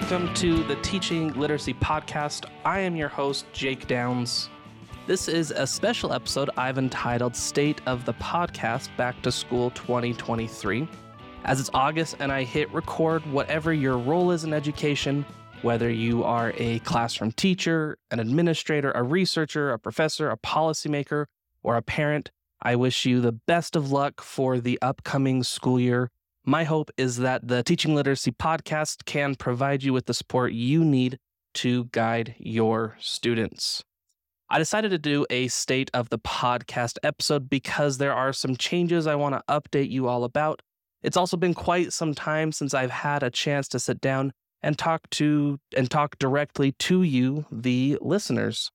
welcome to the Teaching Literacy Podcast. I am your host, Jake Downs. This is a special episode I've entitled State of the Podcast Back to School 2023. As it's August and I hit record, whatever your role is in education, whether you are a classroom teacher, an administrator, a researcher, a professor, a policymaker, or a parent, I wish you the best of luck for the upcoming school year. My hope is that the Teaching Literacy podcast can provide you with the support you need to guide your students. I decided to do a state of the podcast episode because there are some changes I want to update you all about. It's also been quite some time since I've had a chance to sit down and talk to and talk directly to you, the listeners.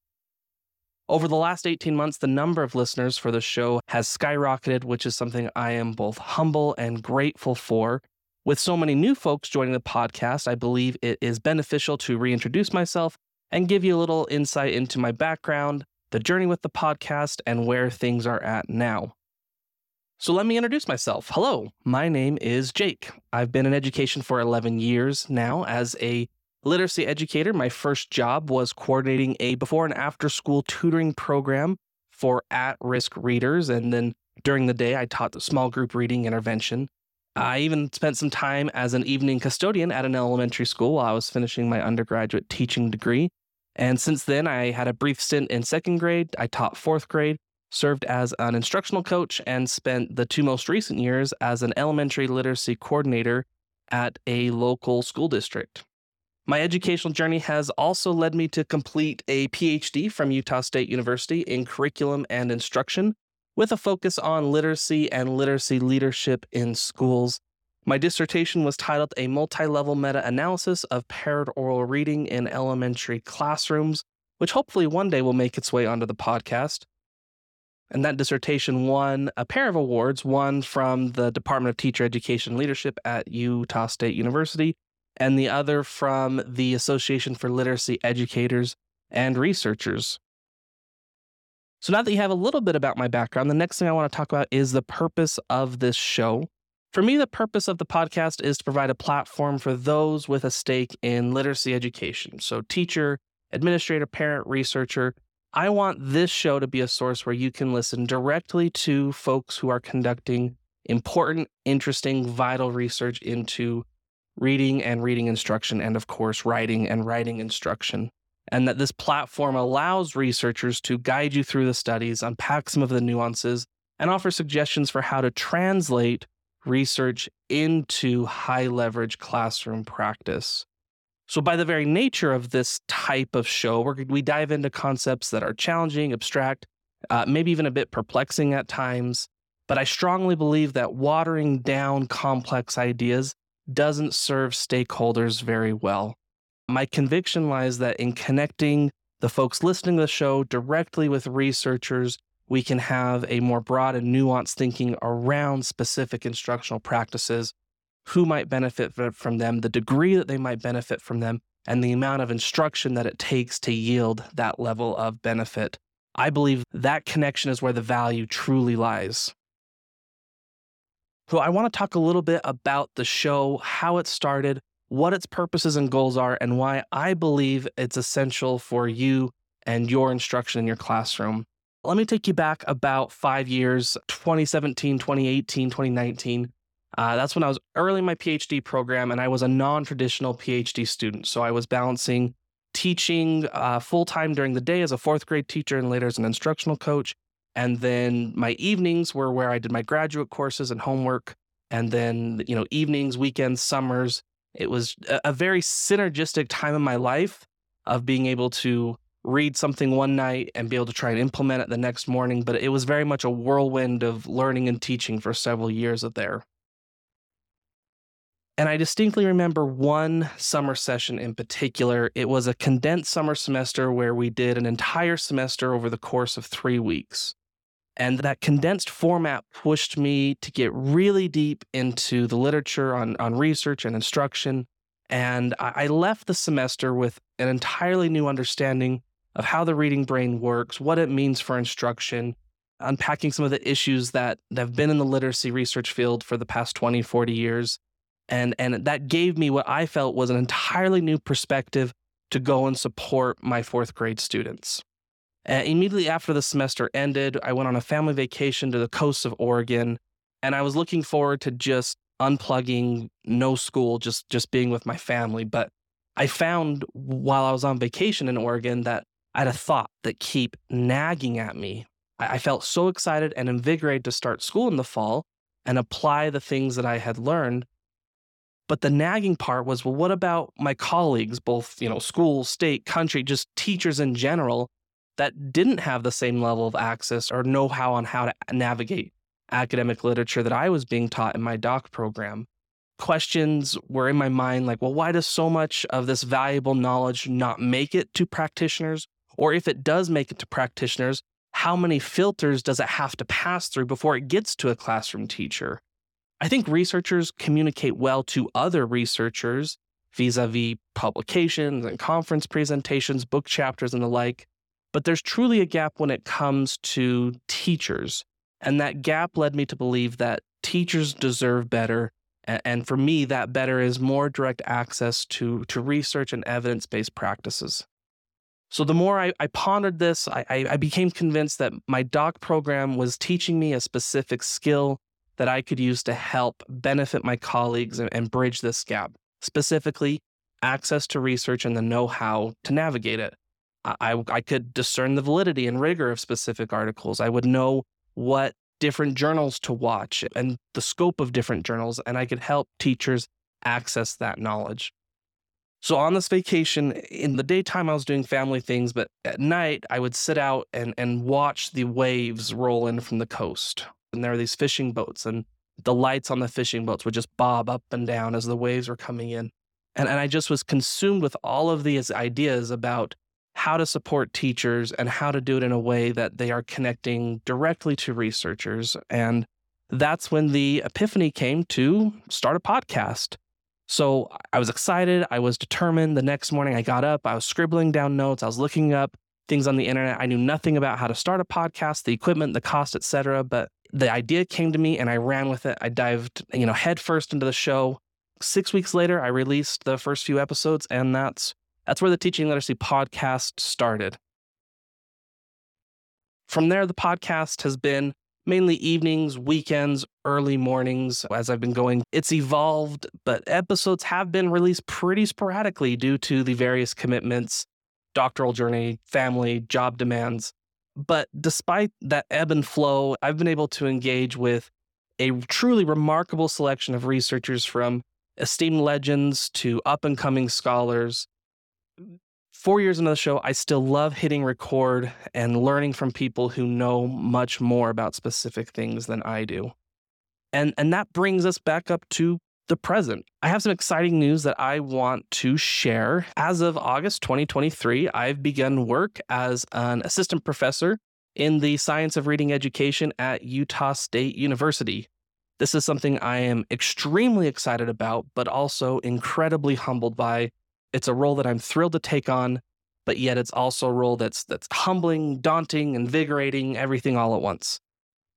Over the last 18 months, the number of listeners for the show has skyrocketed, which is something I am both humble and grateful for. With so many new folks joining the podcast, I believe it is beneficial to reintroduce myself and give you a little insight into my background, the journey with the podcast, and where things are at now. So let me introduce myself. Hello, my name is Jake. I've been in education for 11 years now as a literacy educator. My first job was coordinating a before and after school tutoring program for at risk readers. And then during the day, I taught the small group reading intervention. I even spent some time as an evening custodian at an elementary school while I was finishing my undergraduate teaching degree. And since then, I had a brief stint in second grade. I taught fourth grade, served as an instructional coach, and spent the two most recent years as an elementary literacy coordinator at a local school district. My educational journey has also led me to complete a PhD from Utah State University in curriculum and instruction with a focus on literacy and literacy leadership in schools. My dissertation was titled A Multi Level Meta Analysis of Paired Oral Reading in Elementary Classrooms, which hopefully one day will make its way onto the podcast. And that dissertation won a pair of awards one from the Department of Teacher Education Leadership at Utah State University, and the other from the Association for Literacy Educators and Researchers. So, now that you have a little bit about my background, the next thing I want to talk about is the purpose of this show. For me, the purpose of the podcast is to provide a platform for those with a stake in literacy education. So, teacher, administrator, parent, researcher. I want this show to be a source where you can listen directly to folks who are conducting important, interesting, vital research into reading and reading instruction, and of course, writing and writing instruction. And that this platform allows researchers to guide you through the studies, unpack some of the nuances, and offer suggestions for how to translate research into high leverage classroom practice. So, by the very nature of this type of show, we dive into concepts that are challenging, abstract, uh, maybe even a bit perplexing at times. But I strongly believe that watering down complex ideas doesn't serve stakeholders very well. My conviction lies that in connecting the folks listening to the show directly with researchers, we can have a more broad and nuanced thinking around specific instructional practices, who might benefit from them, the degree that they might benefit from them, and the amount of instruction that it takes to yield that level of benefit. I believe that connection is where the value truly lies. So, I want to talk a little bit about the show, how it started, what its purposes and goals are, and why I believe it's essential for you and your instruction in your classroom. Let me take you back about five years 2017, 2018, 2019. Uh, that's when I was early in my PhD program, and I was a non traditional PhD student. So, I was balancing teaching uh, full time during the day as a fourth grade teacher and later as an instructional coach, and then my evenings were where I did my graduate courses and homework. And then, you know, evenings, weekends, summers. It was a very synergistic time in my life of being able to read something one night and be able to try and implement it the next morning. But it was very much a whirlwind of learning and teaching for several years of there. And I distinctly remember one summer session in particular. It was a condensed summer semester where we did an entire semester over the course of three weeks. And that condensed format pushed me to get really deep into the literature on, on research and instruction. And I left the semester with an entirely new understanding of how the reading brain works, what it means for instruction, unpacking some of the issues that have been in the literacy research field for the past 20, 40 years. And, and that gave me what I felt was an entirely new perspective to go and support my fourth grade students. Uh, immediately after the semester ended, I went on a family vacation to the coast of Oregon, and I was looking forward to just unplugging, no school, just just being with my family. But I found while I was on vacation in Oregon that I had a thought that keep nagging at me. I, I felt so excited and invigorated to start school in the fall and apply the things that I had learned. But the nagging part was, well, what about my colleagues, both, you know, school, state, country, just teachers in general that didn't have the same level of access or know how on how to navigate academic literature that I was being taught in my doc program. Questions were in my mind like, well, why does so much of this valuable knowledge not make it to practitioners? Or if it does make it to practitioners, how many filters does it have to pass through before it gets to a classroom teacher? I think researchers communicate well to other researchers vis a vis publications and conference presentations, book chapters, and the like. But there's truly a gap when it comes to teachers. And that gap led me to believe that teachers deserve better. And for me, that better is more direct access to, to research and evidence based practices. So the more I, I pondered this, I, I became convinced that my doc program was teaching me a specific skill that I could use to help benefit my colleagues and, and bridge this gap, specifically access to research and the know how to navigate it. I, I could discern the validity and rigor of specific articles. I would know what different journals to watch and the scope of different journals, and I could help teachers access that knowledge. So on this vacation, in the daytime, I was doing family things, but at night, I would sit out and, and watch the waves roll in from the coast. And there are these fishing boats, and the lights on the fishing boats would just bob up and down as the waves were coming in. And, and I just was consumed with all of these ideas about how to support teachers and how to do it in a way that they are connecting directly to researchers. And that's when the epiphany came to start a podcast. So I was excited. I was determined. The next morning I got up, I was scribbling down notes, I was looking up things on the internet. I knew nothing about how to start a podcast, the equipment, the cost, etc. But the idea came to me and I ran with it. I dived, you know, headfirst into the show. Six weeks later, I released the first few episodes, and that's that's where the Teaching Literacy podcast started. From there, the podcast has been mainly evenings, weekends, early mornings as I've been going. It's evolved, but episodes have been released pretty sporadically due to the various commitments, doctoral journey, family, job demands. But despite that ebb and flow, I've been able to engage with a truly remarkable selection of researchers from esteemed legends to up and coming scholars four years into the show, I still love hitting record and learning from people who know much more about specific things than I do. And, and that brings us back up to the present. I have some exciting news that I want to share. As of August 2023, I've begun work as an assistant professor in the science of reading education at Utah State University. This is something I am extremely excited about, but also incredibly humbled by it's a role that I'm thrilled to take on, but yet it's also a role that's that's humbling, daunting, invigorating, everything all at once.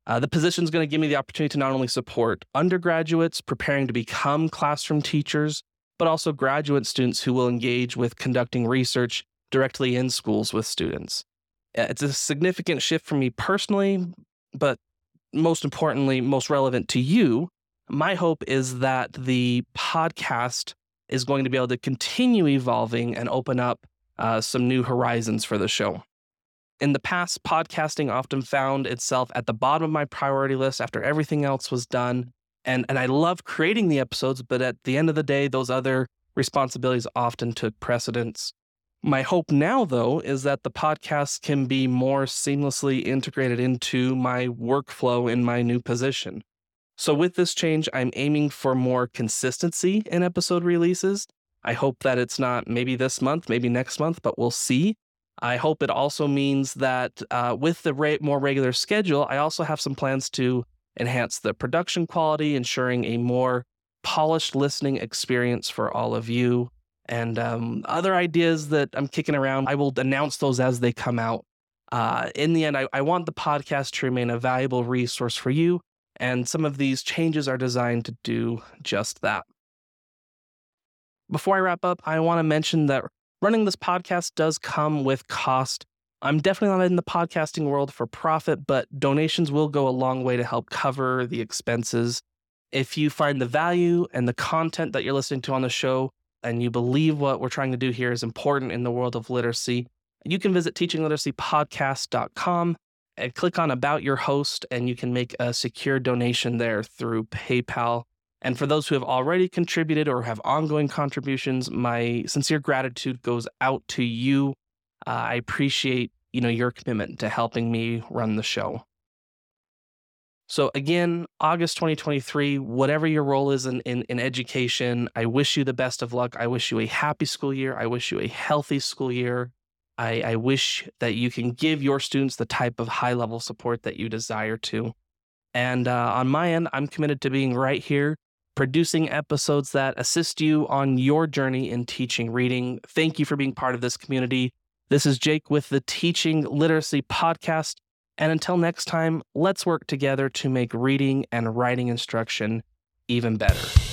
Uh, the position is going to give me the opportunity to not only support undergraduates preparing to become classroom teachers, but also graduate students who will engage with conducting research directly in schools with students. Uh, it's a significant shift for me personally, but most importantly, most relevant to you. My hope is that the podcast is going to be able to continue evolving and open up uh, some new horizons for the show. In the past, podcasting often found itself at the bottom of my priority list after everything else was done. And, and I love creating the episodes, but at the end of the day, those other responsibilities often took precedence. My hope now, though, is that the podcast can be more seamlessly integrated into my workflow in my new position. So, with this change, I'm aiming for more consistency in episode releases. I hope that it's not maybe this month, maybe next month, but we'll see. I hope it also means that uh, with the re- more regular schedule, I also have some plans to enhance the production quality, ensuring a more polished listening experience for all of you. And um, other ideas that I'm kicking around, I will announce those as they come out. Uh, in the end, I, I want the podcast to remain a valuable resource for you and some of these changes are designed to do just that. Before I wrap up, I want to mention that running this podcast does come with cost. I'm definitely not in the podcasting world for profit, but donations will go a long way to help cover the expenses. If you find the value and the content that you're listening to on the show, and you believe what we're trying to do here is important in the world of literacy, you can visit teachingliteracypodcast.com and click on About Your Host, and you can make a secure donation there through PayPal. And for those who have already contributed or have ongoing contributions, my sincere gratitude goes out to you. Uh, I appreciate you know your commitment to helping me run the show. So again, August 2023, whatever your role is in, in, in, education, I wish you the best of luck. I wish you a happy school year. I wish you a healthy school year. I, I wish that you can give your students the type of high level support that you desire to. And uh, on my end, I'm committed to being right here, producing episodes that assist you on your journey in teaching reading. Thank you for being part of this community. This is Jake with the Teaching Literacy Podcast. And until next time, let's work together to make reading and writing instruction even better.